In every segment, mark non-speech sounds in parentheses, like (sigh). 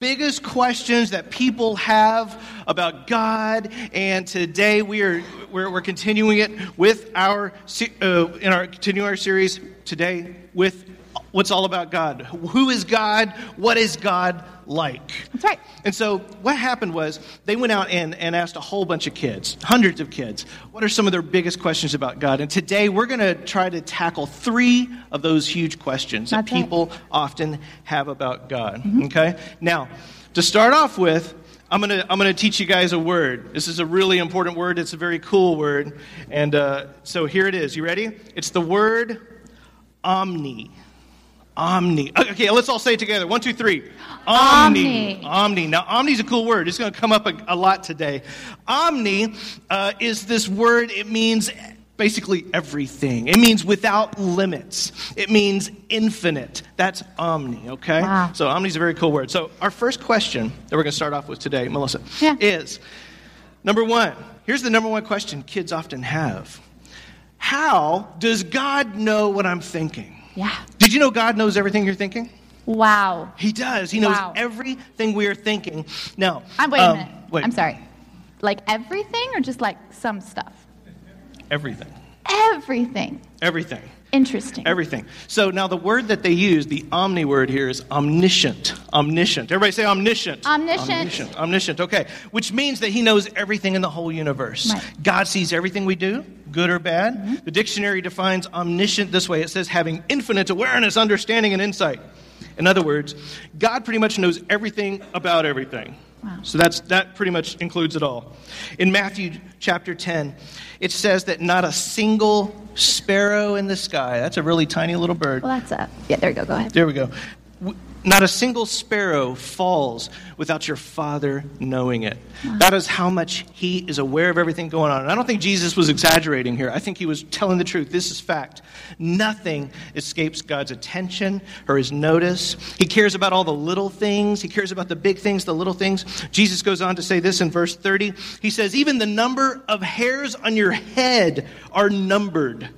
biggest questions that people have about God. And today we are we're, we're continuing it with our uh, in our continuing our series today with what's all about God. Who is God? What is God like? That's right. And so what happened was they went out and, and asked a whole bunch of kids, hundreds of kids, what are some of their biggest questions about God? And today we're going to try to tackle three of those huge questions That's that right. people often have about God. Okay? Now, to start off with, I'm gonna I'm gonna teach you guys a word. This is a really important word. It's a very cool word, and uh, so here it is. You ready? It's the word omni. Omni. Okay, let's all say it together. One, two, three. Omni. Omni. Now, omni is a cool word. It's going to come up a, a lot today. Omni uh, is this word. It means basically everything. It means without limits. It means infinite. That's omni. Okay. Wow. So omni is a very cool word. So our first question that we're going to start off with today, Melissa, Yeah. is number one. Here's the number one question kids often have. How does God know what I'm thinking? Yeah. Did you know God knows everything you're thinking? Wow. He does. He knows Wow. everything we are thinking. Now, I'm wait um, a minute. Wait, I'm sorry. Like everything or just like some stuff? Everything. Everything. Everything. Interesting. Everything. So now the word that they use, the omni word here, is omniscient. Omniscient. Everybody say omniscient. Omniscient. Omniscient. Omniscient. Okay. Which means that he knows everything in the whole universe. Right. Mm-hmm. God sees everything we do, good or bad. The dictionary defines omniscient this way it says having infinite awareness, understanding, and insight. In other words, God pretty much knows everything about everything. Wow. So that's, that pretty much includes it all. In Matthew chapter 10, it says that not a single sparrow in the sky, that's a really tiny little bird. well, that's a. Yeah, there you go. Go ahead. There we go. Not a single sparrow falls without your Father knowing it. That is how much He is aware of everything going on. And I don't think Jesus was exaggerating here. I think He was telling the truth. This is fact. Nothing escapes God's attention or His notice. He cares about all the little things, He cares about the big things, the little things. Jesus goes on to say this in verse 30. He says, Even the number of hairs on your head are numbered.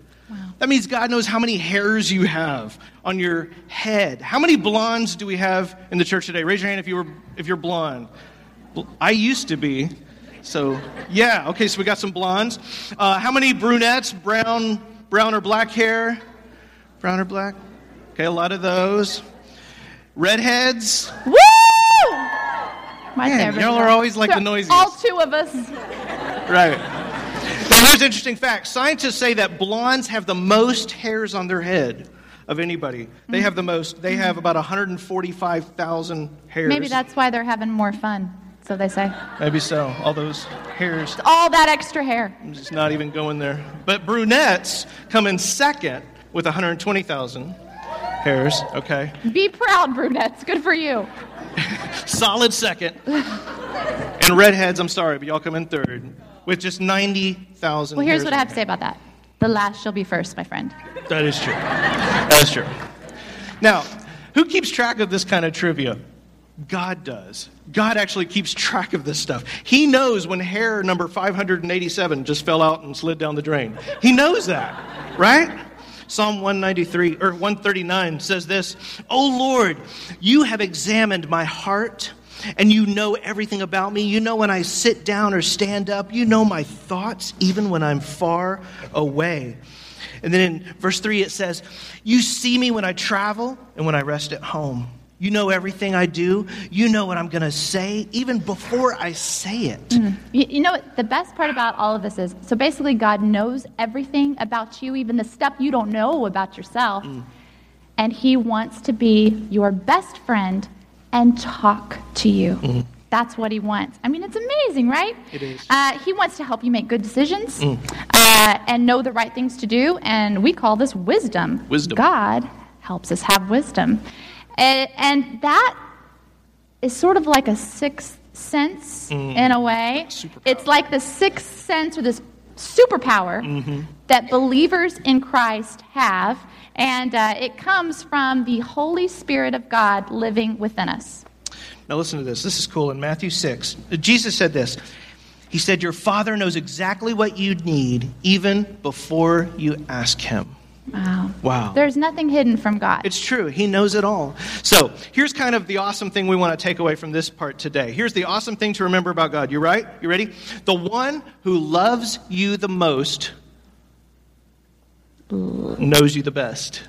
That means God knows how many hairs you have on your head. How many blondes do we have in the church today? Raise your hand if you were if you're blonde. I used to be. So yeah, okay. So we got some blondes. Uh, how many brunettes? Brown, brown or black hair? Brown or black? Okay, a lot of those. Redheads. Woo! My Man, y'all are always like So, the noisiest. All two of us. Right. Here's an interesting fact. Scientists say that blondes have the most hairs on their head of anybody. They have the most. They have about 145,000 hairs. Maybe that's why they're having more fun. So they say. Maybe so. All those hairs. All that extra hair. I'm just not even going there. But brunettes come in second with 120,000 hairs. Okay. Be proud, brunettes. Good for you. (laughs) Solid second. And redheads, I'm sorry, but y'all come in third with just 90,000 Well, here's what I have to say about that. The last shall be first, my friend. That is true. That is true. Now, who keeps track of this kind of trivia? God does. God actually keeps track of this stuff. He knows when hair number 587 just fell out and slid down the drain. He knows that, right? Psalm 193 or 139 says this, "O Lord, you have examined my heart and you know everything about me. You know when I sit down or stand up. You know my thoughts even when I'm far away." And then in verse 3 it says, You see me when I travel and when I rest at home. You know everything I do. You know what I'm going to say even before I say it. Mm-hmm. You, you know what? The best part about all of this is so basically, God knows everything about you, even the stuff you don't know about yourself. Mm. And He wants to be your best friend and talk to you. That's what He wants. I mean, it's amazing, right? It is. Uh, he wants to help you make good decisions uh, and know the right things to do. And we call this wisdom. Wisdom. God helps us have wisdom. And, and that is sort of like a sixth sense in a way. Superpower. It's like the sixth sense or this superpower that believers in Christ have. And uh, it comes from the Holy Spirit of God living within us. Now, listen to this. This is cool. In Matthew 6, Jesus said this He said, Your Father knows exactly what you need even before you ask Him. Wow. Wow. There's nothing hidden from God. It's true. He knows it all. So here's kind of the awesome thing we want to take away from this part today. Here's the awesome thing to remember about God. You right? You ready? The one who loves you the most knows you the best.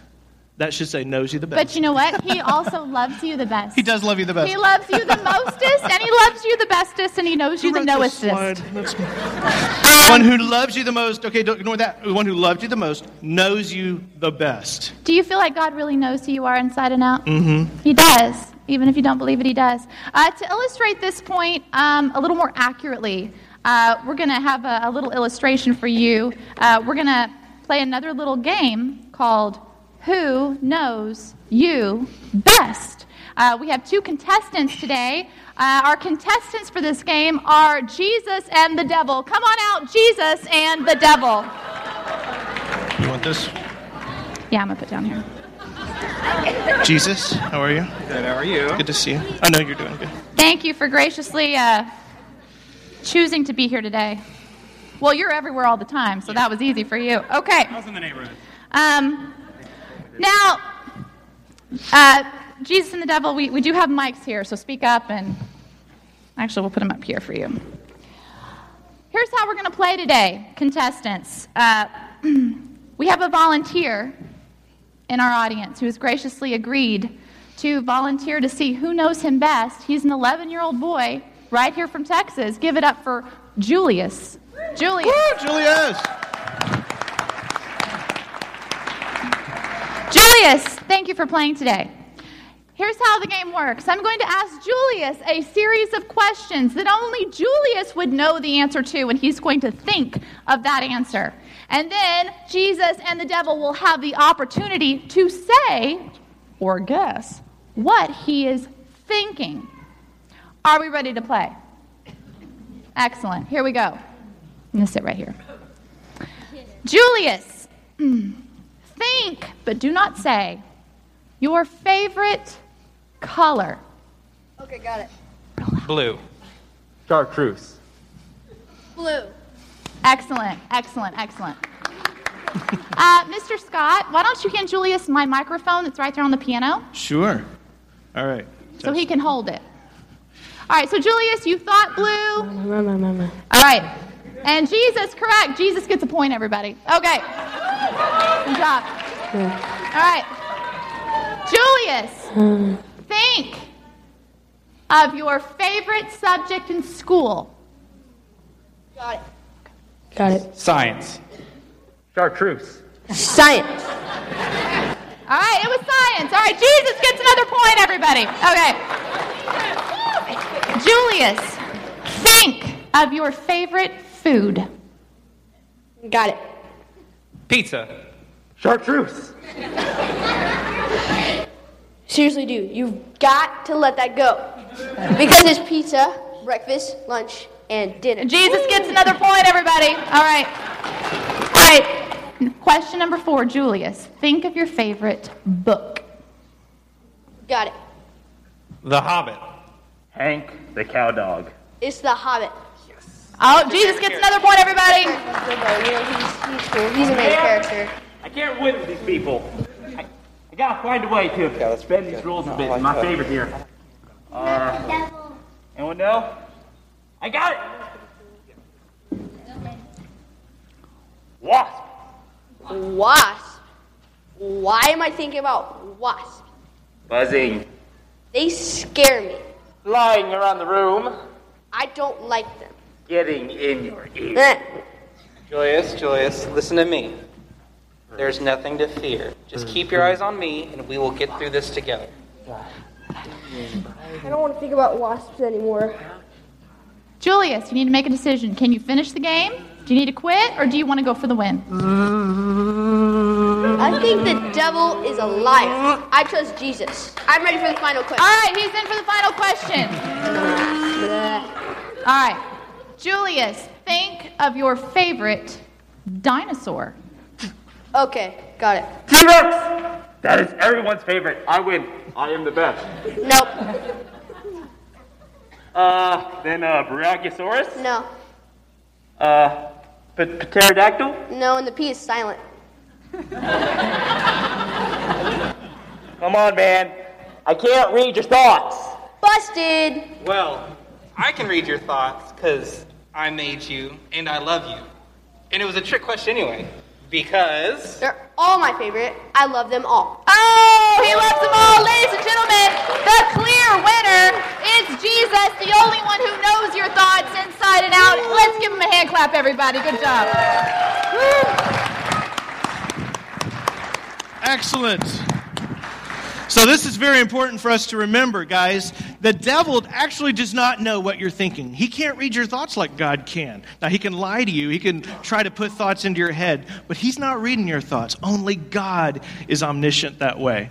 That should say knows you the best. but you know what? He also loves you the best. he does love you the best. He loves you the mostest, and he loves you the bestest, and he knows you the knowestest. slide? That's me. the one who loves you the most. Okay, don't ignore that. The one who loves you the most knows you the best. Do you feel like God really knows who you are inside and out? Mm-hmm. He does. Even if you don't believe it, he does. Uh, to illustrate this point um, a little more accurately, uh, we're going to have a, a little illustration for you. Uh, we're going to play another little game called Who Knows You Best? Uh, we have two contestants today. Uh, our contestants for this game are Jesus and the devil. Come on out, Jesus and the devil. You want this? Yeah, I'm going to put down here. Jesus, how are you? Good, how are you? Good to see you. I know you're doing good. Thank you for graciously uh, choosing to be here today. Well, you're everywhere all the time, so that was easy for you. Okay. I was in the neighborhood. Um, now, uh, Jesus and the devil, we, we do have mics here, so speak up and actually, we'll put them up here for you. Here's how we're going to play today, contestants. Uh, (clears throat) we have a volunteer in our audience who has graciously agreed to volunteer to see who knows him best. He's an 11 year old boy right here from Texas. Give it up for Julius. Julius. Woo, Julius! Julius, thank you for playing today. Here's how the game works I'm going to ask Julius a series of questions that only Julius would know the answer to, and he's going to think of that answer. And then Jesus and the devil will have the opportunity to say or guess what he is thinking. Are we ready to play? Excellent. Here we go. I'm going to sit right here. Julius, think but do not say your favorite color. Okay, got it. Blue. Chartreuse. Blue. Excellent, excellent, excellent. Uh, Mr. Scott, why don't you hand Julius my microphone that's right there on the piano Sure. All right. so he can hold it? All right, so Julius, you thought blue. Mama, mama. All right. And Jesus, correct. Jesus gets a point, everybody. Okay. Good job. All right. Julius, hmm. think of your favorite subject in school. Got it. Got it. Science. Chartreuse. Science. All right, it was science. All right, Jesus gets another point, everybody. Okay. Julius, think of your favorite food. Got it. Pizza. Chartreuse. Seriously, dude, you've got to let that go. Because it's pizza, breakfast, lunch, and dinner. Jesus gets another point, everybody. All right. All right. Question number four, Julius. Think of your favorite book. Got it. The Hobbit. Hank the cow dog. It's The Hobbit. Oh, Jesus gets another point, everybody. He's, he's cool. He's a main character. I can't win with these people. I, I gotta find a way to bend these rules a bit. My favorite here. Uh, anyone know? I got it. Wasp. Wasp. Why am I thinking about wasp? Buzzing. They scare me. Flying around the room. I don't like them. Getting in your ear. Eh. Julius, Julius, listen to me. There's nothing to fear. Just keep your eyes on me, and we will get through this together. I don't want to think about wasps anymore. Julius, you need to make a decision. Can you finish the game? Do you need to quit, or do you want to go for the win? I think the devil is a liar. I trust Jesus. I'm ready for the final question. All right, he's in for the final question. All right. Julius, think of your favorite dinosaur. Okay, got it. T-Rex. That is everyone's favorite. I win. I am the best. Nope. Uh, then uh, Brachiosaurus. No. Uh, P- pterodactyl. No, and the P is silent. (laughs) Come on, man. I can't read your thoughts. Busted. Well, I can read your thoughts because I made you and I love you. And it was a trick question anyway. Because. They're all my favorite. I love them all. Oh, he loves them all. Ladies and gentlemen, the clear winner is Jesus, the only one who knows your thoughts inside and out. Let's give him a hand clap, everybody. Good job. Excellent. So, this is very important for us to remember, guys. The devil actually does not know what you're thinking. He can't read your thoughts like God can. Now, he can lie to you, he can try to put thoughts into your head, but he's not reading your thoughts. Only God is omniscient that way.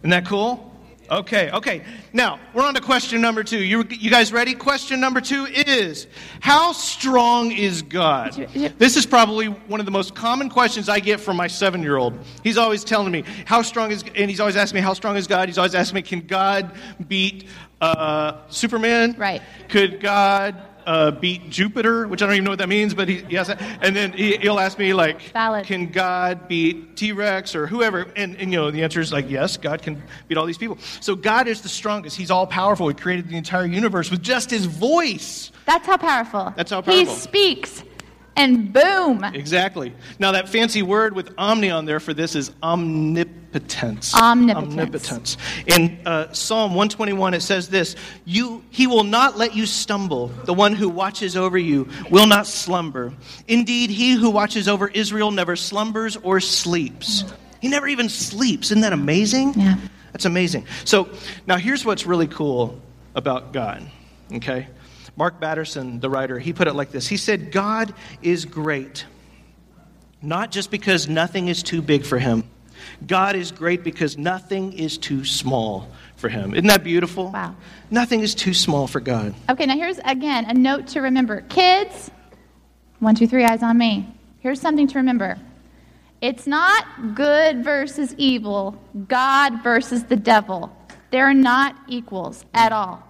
Isn't that cool? Okay, okay. Now, we're on to question number two. You, you guys ready? Question number two is How strong is God? This is probably one of the most common questions I get from my seven year old. He's always telling me, How strong is, and he's always asking me, How strong is God? He's always asking me, Can God beat uh, Superman? Right. Could God uh, beat Jupiter, which I don't even know what that means, but he, he has that. And then he, he'll ask me, like, Valid. can God beat T Rex or whoever? And, and, you know, the answer is like, yes, God can beat all these people. So God is the strongest. He's all powerful. He created the entire universe with just his voice. That's how powerful. That's how powerful. He speaks, and boom. Exactly. Now, that fancy word with omni on there for this is omnipotence. Omnipotence. Omnipotence. In uh, Psalm 121, it says this you, He will not let you stumble. The one who watches over you will not slumber. Indeed, he who watches over Israel never slumbers or sleeps. He never even sleeps. Isn't that amazing? Yeah. That's amazing. So, now here's what's really cool about God, okay? Mark Batterson, the writer, he put it like this He said, God is great, not just because nothing is too big for him. God is great because nothing is too small for him. Isn't that beautiful? Wow. Nothing is too small for God. Okay, now here's again a note to remember. Kids, one, two, three, eyes on me. Here's something to remember it's not good versus evil, God versus the devil. They're not equals at all.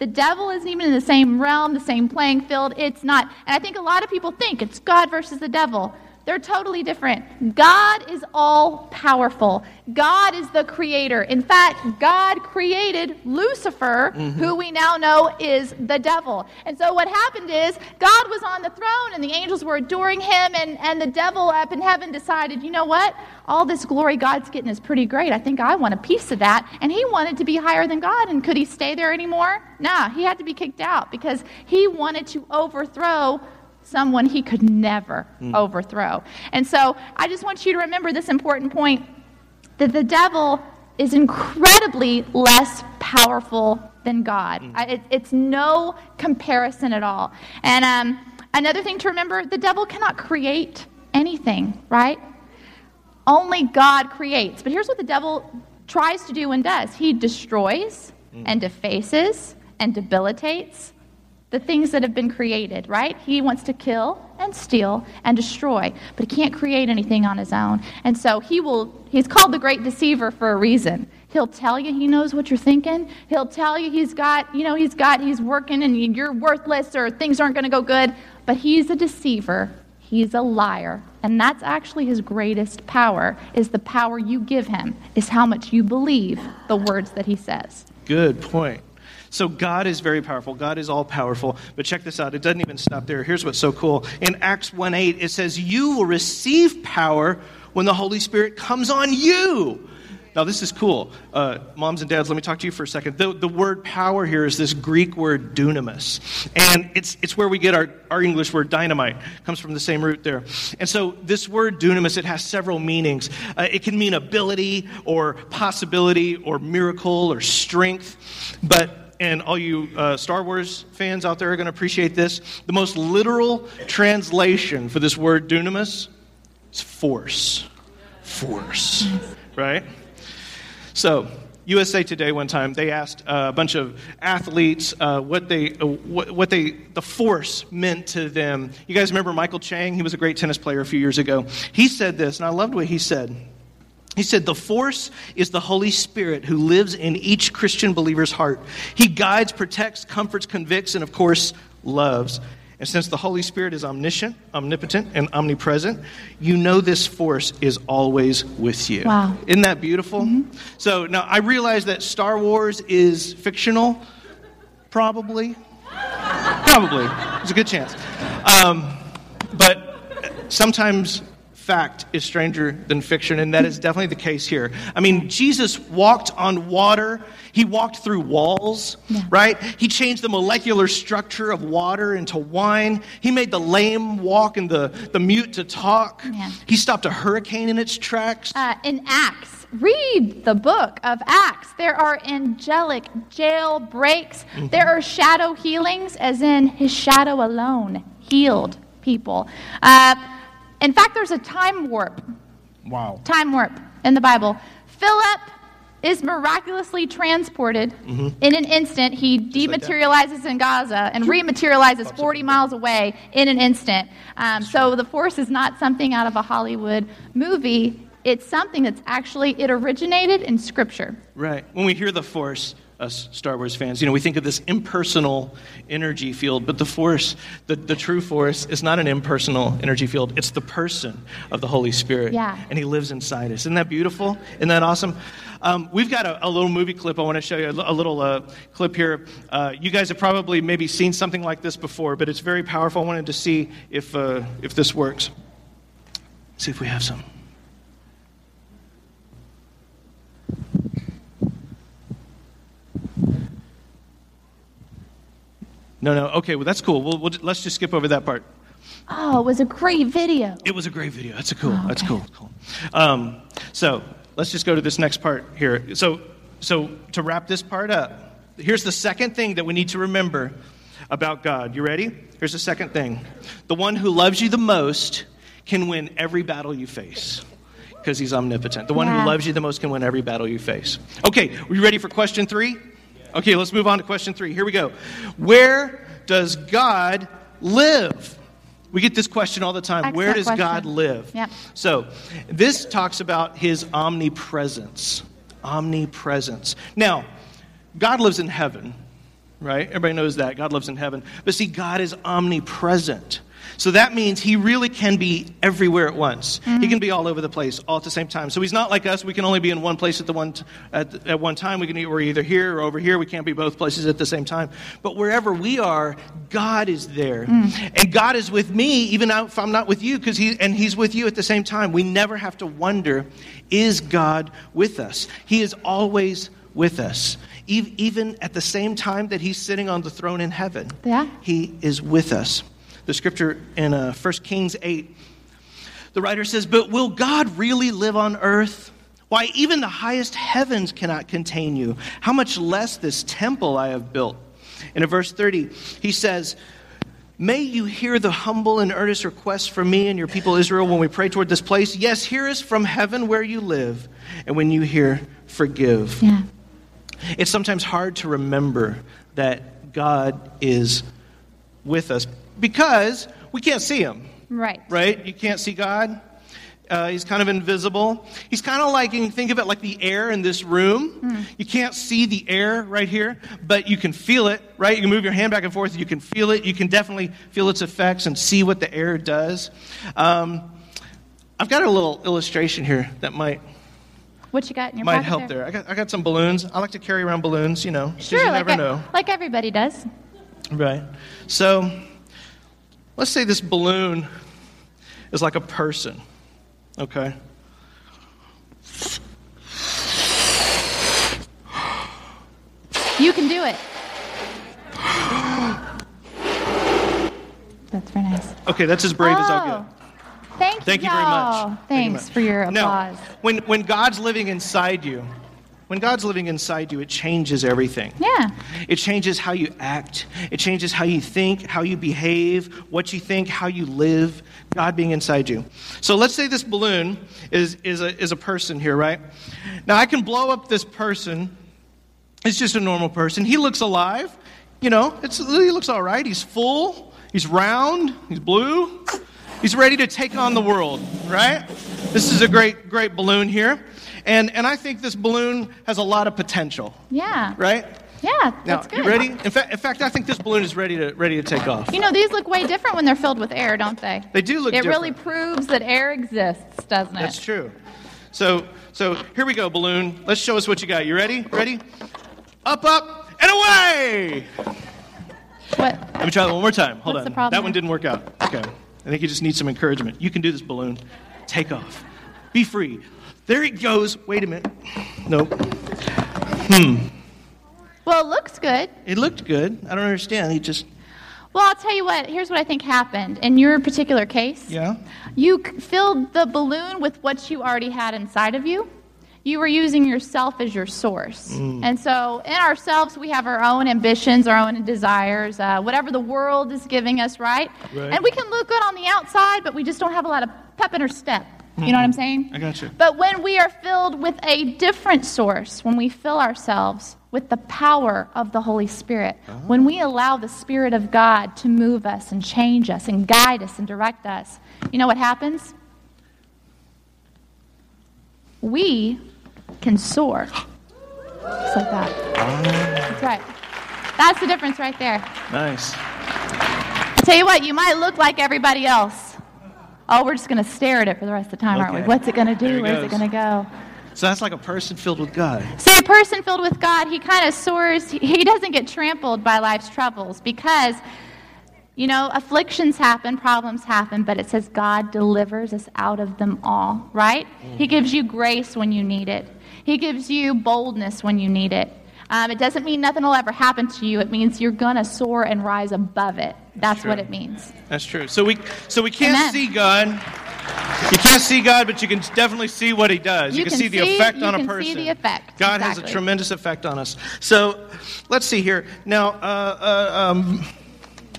The devil isn't even in the same realm, the same playing field. It's not. And I think a lot of people think it's God versus the devil. They're totally different. God is all powerful. God is the creator. In fact, God created Lucifer, mm-hmm. who we now know is the devil. And so what happened is God was on the throne and the angels were adoring him, and, and the devil up in heaven decided, you know what? All this glory God's getting is pretty great. I think I want a piece of that. And he wanted to be higher than God. And could he stay there anymore? Nah, he had to be kicked out because he wanted to overthrow someone he could never mm. overthrow. And so I just want you to remember this important point that the devil is incredibly less powerful than God. Mm. I- It, it's no comparison at all. And um, another thing to remember the devil cannot create anything, right? Only God creates. But here's what the devil tries to do and does he destroys mm. and defaces and debilitates the things that have been created, right? He wants to kill and steal and destroy, but he can't create anything on his own. And so he will, he's called the great deceiver for a reason. He'll tell you he knows what you're thinking. He'll tell you he's got, you know, he's got, he's working and you're worthless or things aren't going to go good. But he's a deceiver. He's a liar. And that's actually his greatest power, is the power you give him, is how much you believe the words that he says. Good point. So God is very powerful. God is all powerful. But check this out. It doesn't even stop there. Here's what's so cool. In Acts 1 8, it says, You will receive power when the Holy Spirit comes on you. Now, this is cool. Uh, moms and dads, let me talk to you for a second. The, the word power here is this Greek word dunamis. And it's, it's where we get our, our English word dynamite. It comes from the same root there. And so this word dunamis, it has several meanings. Uh, it can mean ability or possibility or miracle or strength. But and all you uh, Star Wars fans out there are going to appreciate this. The most literal translation for this word dunamis is force. Force. Right? So, USA Today one time they asked uh, a bunch of athletes uh, what they uh, what, what they the force meant to them. You guys remember Michael Chang? He was a great tennis player a few years ago. He said this, and I loved what he said. He said, The force is the Holy Spirit who lives in each Christian believer's heart. He guides, protects, comforts, convicts, and of course, loves. And since the Holy Spirit is omniscient, omnipotent, and omnipresent, you know this force is always with you. Wow. Isn't that beautiful? So now I realize that Star Wars is fictional, probably. Probably. There's a good chance. Um, but sometimes fact is stranger than fiction, and that is definitely the case here. I mean, Jesus walked on water, he walked through walls, right? He changed the molecular structure of water into wine. He made the lame walk and the, the mute to talk. Yeah. He stopped a hurricane in its tracks. Uh, in Acts, read the book of Acts. There are angelic jail breaks. There are shadow healings, as in his shadow alone healed people. Uh, in fact, there's a time warp. Wow. Time warp in the Bible. Philip is miraculously transported in an instant. He dematerializes in Gaza and rematerializes 40 miles away in an instant. Um, so the force is not something out of a Hollywood movie. It's something that's actually it originated in Scripture. Right. When we hear the Force, us Star Wars fans, you know, we think of this impersonal energy field, but the Force, the, the true Force, is not an impersonal energy field. It's the person of the Holy Spirit. Yeah. And He lives inside us. Isn't that beautiful? Isn't that awesome? Um, we've got a, a little movie clip. I want to show you a, a little uh, clip here. Uh, you guys have probably maybe seen something like this before, but it's very powerful. I wanted to see if, uh, if this works. See if we have some. No, no. Okay, well, that's cool. We'll, we'll, let's just skip over that part. Oh, it was a great video. It was a great video. That's a cool. Oh, That's cool. Cool. Um, so let's just go to this next part here. So, so to wrap this part up, here's the second thing that we need to remember about God. You ready? Here's the second thing: the one who loves you the most can win every battle you face. Because he's omnipotent. The one Yeah. who loves you the most can win every battle you face. Okay, are you ready for question three? Okay, let's move on to question three. Here we go. Where does God live? We get this question all the time. Where Excellent does God live? Yep. So, this talks about his omnipresence. Omnipresence. Now, God lives in heaven, right? Everybody knows that. God lives in heaven. But see, God is omnipresent. So that means he really can be everywhere at once. He mm-hmm. can be all over the place all at the same time. So he's not like us. We can only be in one place at the one t- at, at one time. We can we're either here or over here. We can't be both places at the same time. But wherever we are, God is there, mm. and God is with me, even if I'm not with you, because he and He's with you at the same time. We never have to wonder, is God with us? He is always with us. Even at the same time that he's sitting on the throne in heaven, Yeah. he is with us. The scripture in uh, 1 Kings 8, the writer says, But will God really live on earth? Why, even the highest heavens cannot contain you. How much less this temple I have built? And in verse 30, he says, May you hear the humble and earnest request from me and your people Israel when we pray toward this place. Yes, hear us from heaven where you live. And when you hear, forgive. Yeah. It's sometimes hard to remember that God is with us because we can't see him, Right. right? You can't see God. Uh, he's kind of invisible. He's kind of like, you can think of it like the air in this room. You can't see the air right here, but you can feel it, right? You can move your hand back and forth. You can feel it. You can definitely feel its effects and see what the air does. Um, I've got a little illustration here that might What you got in your might help there. I got, I got some balloons. I like to carry around balloons, you know, Sure, you like, never e- know. like everybody does. Right. So let's say this balloon is like a person, okay? You can do it. That's very nice. Okay, that's as brave as I'll Oh, get. Thank, Thank you very y'all. much. Thank you Thanks much. for your Now, applause. when, when God's living inside you, when God's living inside you, it changes everything. Yeah. It changes how you act. It changes how you think, how you behave, what you think, how you live, God being inside you. So let's say this balloon is, is, a, is a person here, right? Now I can blow up this person. It's just a normal person. He looks alive. You know, it's, he looks all right. He's full. He's round. He's blue. He's ready to take on the world, right? This is a great, great balloon here. And, and I think this balloon has a lot of potential Yeah. right? Yeah, Now, that's good. you ready? In fact, in fact, I think this balloon is ready to ready to take off. You know, these look way different when they're filled with air, don't they? They do look It different. really proves that air exists, doesn't it? That's true. So, so here we go, balloon. Let's show us what you got. You ready? Ready? Up, up, and away! What? Let me try that one more time. Hold What's on. that one didn't work out. Okay. I think you just need some encouragement. You can do this, balloon. Take off. Be free. There it goes. Wait a minute. Nope. Hmm. Well, it looks good. It looked good. I don't understand. He just, Well, I'll tell you what. Here's what I think happened in your particular case. yeah. You filled the balloon with what you already had inside of you. You were using yourself as your source. Mm. And so, in ourselves, we have our own ambitions, our own desires, uh, whatever the world is giving us, right? Right. And we can look good on the outside, but we just don't have a lot of pep in our step. Mm-hmm. You know what I'm saying? I got you. But when we are filled with a different source, when we fill ourselves with the power of the Holy Spirit, ah. when we allow the Spirit of God to move us and change us and guide us and direct us, you know what happens? We can soar. Just like that. Ah. That's right. That's the difference right there. Nice. I tell you what, you might look like everybody else. Oh, we're just going to stare at it for the rest of the time, aren't we? What's it going to do? Where's it going to go? So that's like a person filled with God. See, a person filled with God, he kind of soars. He- doesn't get trampled by life's troubles because, you know, afflictions happen, problems happen, but it says God delivers us out of them all, right? He gives you grace when you need it, He gives you boldness when you need it. Um, it doesn't mean nothing will ever happen to you. It means you're going to soar and rise above it. That's what it means. That's true. So we, so we can't Amen. see God. You can't see God, but you can definitely see what He does. You, You can, can see the effect on a person. You can see the effect, God has a tremendous effect on us. So let's see here. Now, uh, uh, um,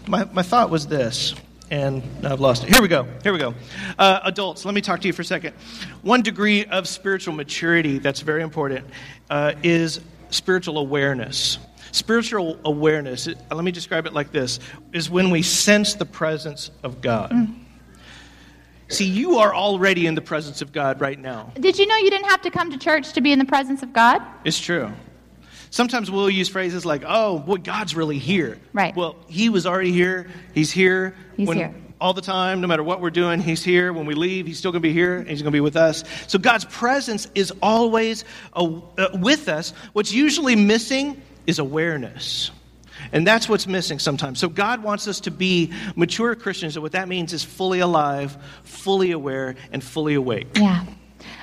my, my thought was this, and I've lost it. Here we go. Here we go. Uh, adults, let me talk to you for a second. One degree of spiritual maturity that's very important uh, is spiritual awareness. Spiritual awareness, it- let me describe it like this, is when we sense the presence of God. See, you are already in the presence of God right now. Did you know you didn't have to come to church to be in the presence of God? It's true. Sometimes we'll use phrases like, oh, boy, God's really here. Right. Well, He was already here. He's here. He's when, here. All the time, no matter what we're doing, He's here. When we leave, He's still going to be here, and He's going to be with us. So God's presence is always uh, uh, with us. What's usually missing is awareness. And that's what's missing sometimes. So God wants us to be mature Christians, and what that means is fully alive, fully aware, and fully awake. Yeah.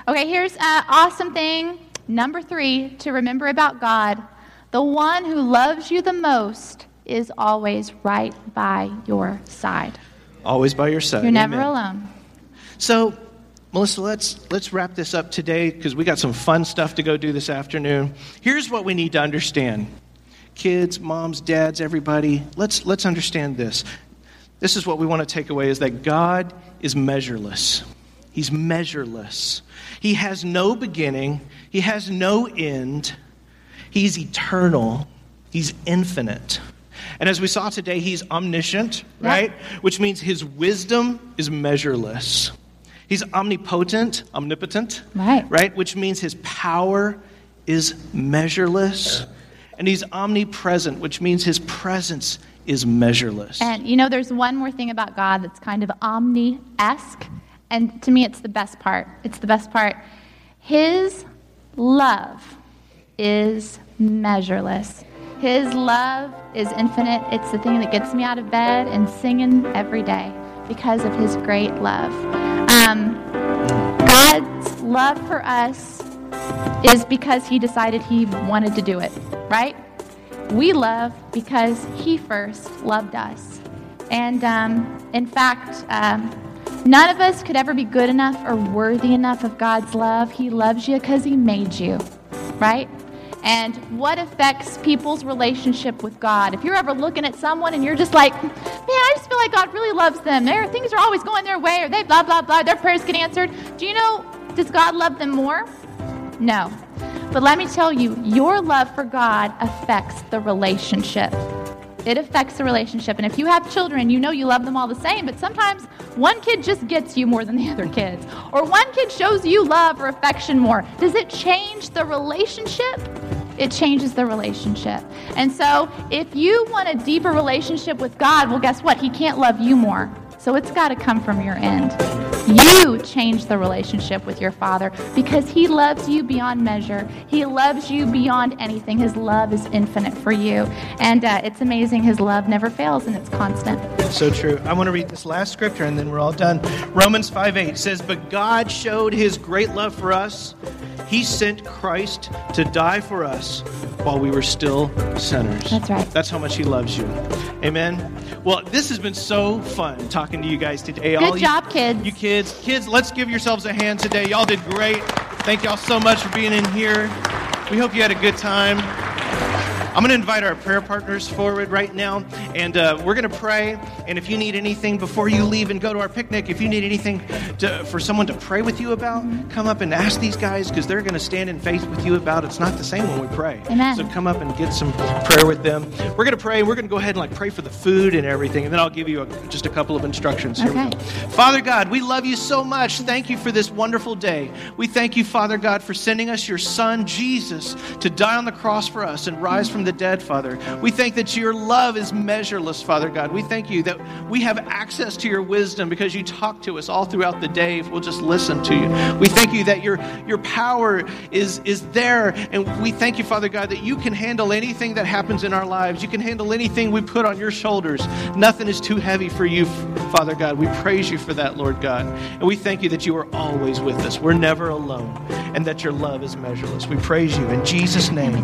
Okay, here's an awesome thing. Number three to remember about God the one who loves you the most is always right by your side. Always by your side. You're never Amen. alone. So, Melissa, let's let's wrap this up today because we got some fun stuff to go do this afternoon. Here's what we need to understand. Kids, moms, dads, everybody, let's let's understand this. This is what we want to take away is that God is measureless. He's measureless. He has no beginning, he has no end. He's eternal. He's infinite. And as we saw today, he's omniscient, Yeah. right? Which means his wisdom is measureless. He's omnipotent, omnipotent, Right. right? Which means his power is measureless. And he's omnipresent, which means his presence is measureless. And you know, there's one more thing about God that's kind of omni esque. And to me, it's the best part. It's the best part. His love is measureless. His love is infinite. It's the thing that gets me out of bed and singing every day because of his great love. Um, God's love for us is because he decided he wanted to do it, right? We love because he first loved us. And um, in fact, um, none of us could ever be good enough or worthy enough of God's love. He loves you because he made you, right? And what affects people's relationship with God? If you're ever looking at someone and you're just like, man, I just feel like God really loves them. Their things are always going their way, or they blah blah blah. Their prayers get answered. Do you know? Does God love them more? No. But let me tell you, your love for God affects the relationship. It affects the relationship. And if you have children, you know you love them all the same, but sometimes one kid just gets you more than the (laughs) other kids. Or one kid shows you love or affection more. Does it change the relationship? it changes the relationship. And so, if you want a deeper relationship with God, well, guess what? He can't love you more. So it's got to come from your end. You change the relationship with your Father because He loves you beyond measure. He loves you beyond anything. His love is infinite for you. And uh, it's amazing. His love never fails and it's constant. So true. I want to read this last scripture and then we're all done. Romans 5 8 says, But God showed His great love for us. He sent Christ to die for us while we were still sinners. That's right. That's how much He loves you. Amen. Well, this has been so fun talking to you guys today. Good All you- job, kids. You kids, kids, let's give yourselves a hand today. Y'all did great. Thank y'all so much for being in here. We hope you had a good time. I'm going to invite our prayer partners forward right now, and uh, we're going to pray. And if you need anything before you leave and go to our picnic, if you need anything to, for someone to pray with you about, come up and ask these guys because they're going to stand in faith with you about. It's not the same when we pray. Amen. So come up and get some prayer with them. We're going to pray. We're going to go ahead and like pray for the food and everything, and then I'll give you a, just a couple of instructions. Here Okay. Father God, we love you so much. Thank you for this wonderful day. We thank you, Father God, for sending us your Son, Jesus, to die on the cross for us and rise from the dead, Father. We thank that your love is measureless, Father God. We thank you that we have access to your wisdom because you talk to us all throughout the day if we'll just listen to you. We thank you that your, your power is, is there, and we thank you, Father God, that you can handle anything that happens in our lives. You can handle anything we put on your shoulders. Nothing is too heavy for you, Father God. We praise you for that, Lord God. And we thank you that you are always with us. We're never alone, and that your love is measureless. We praise you in Jesus' name.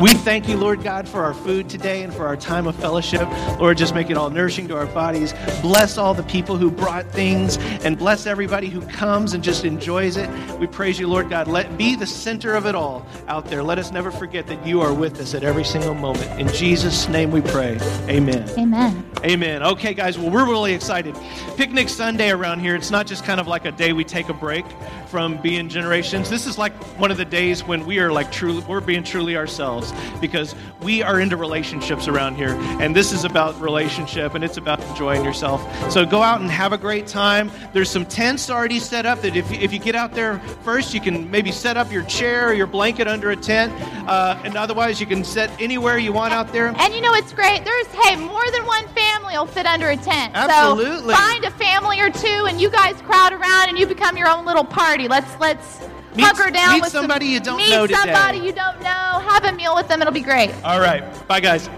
We thank you, Lord God, for our food today and for our time of fellowship. Lord, just make it all nourishing to our bodies. Bless all the people who brought things and bless everybody who comes and just enjoys it. We praise you, Lord God. Let be the center of it all out there. Let us never forget that you are with us at every single moment. In Jesus' name we pray. Amen. Amen. Amen. Okay, guys, well, we're really excited. Picnic Sunday around here, it's not just kind of like a day we take a break from being generations. This is like one of the days when we are like truly, we're being truly ourselves because we are into relationships around here. And this is about relationship and it's about enjoying yourself. So go out and have a great time. There's some tents already set up that if you, if you get out there first, you can maybe set up your chair or your blanket under a tent. Uh, and otherwise, you can set anywhere you want out there. And you know it's great. There's hey, more than one family will fit under a tent. Absolutely. So find a family or two, and you guys crowd around, and you become your own little party. Let's let's Meet- hunker down meet with some- somebody you don't meet know today. somebody you don't know. Have a meal with them. It'll be great. All right. Bye, guys.